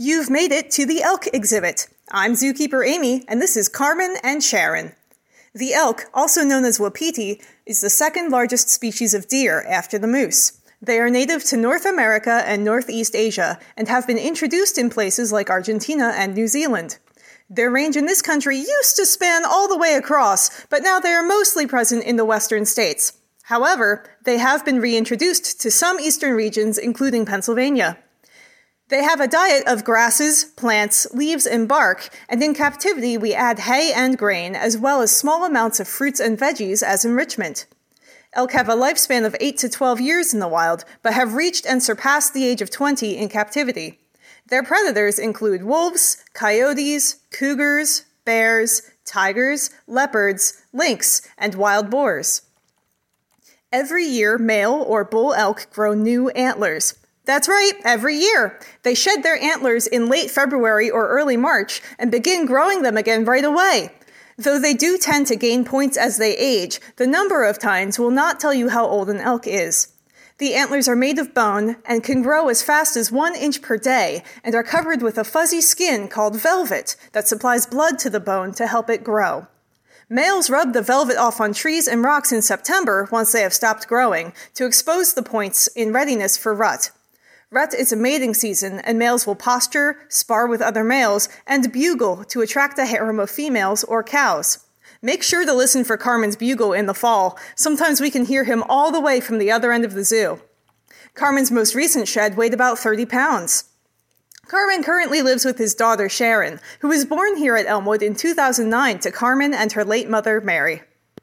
You've made it to the elk exhibit. I'm zookeeper Amy, and this is Carmen and Sharon. The elk, also known as wapiti, is the second largest species of deer after the moose. They are native to North America and Northeast Asia and have been introduced in places like Argentina and New Zealand. Their range in this country used to span all the way across, but now they are mostly present in the western states. However, they have been reintroduced to some eastern regions, including Pennsylvania. They have a diet of grasses, plants, leaves, and bark, and in captivity we add hay and grain, as well as small amounts of fruits and veggies as enrichment. Elk have a lifespan of 8 to 12 years in the wild, but have reached and surpassed the age of 20 in captivity. Their predators include wolves, coyotes, cougars, bears, tigers, leopards, lynx, and wild boars. Every year, male or bull elk grow new antlers. That's right, every year. They shed their antlers in late February or early March and begin growing them again right away. Though they do tend to gain points as they age, the number of tines will not tell you how old an elk is. The antlers are made of bone and can grow as fast as one inch per day and are covered with a fuzzy skin called velvet that supplies blood to the bone to help it grow. Males rub the velvet off on trees and rocks in September once they have stopped growing to expose the points in readiness for rut. Rut is a mating season, and males will posture, spar with other males, and bugle to attract a harem of females or cows. Make sure to listen for Carmen's bugle in the fall. Sometimes we can hear him all the way from the other end of the zoo. Carmen's most recent shed weighed about 30 pounds. Carmen currently lives with his daughter Sharon, who was born here at Elmwood in 2009 to Carmen and her late mother Mary.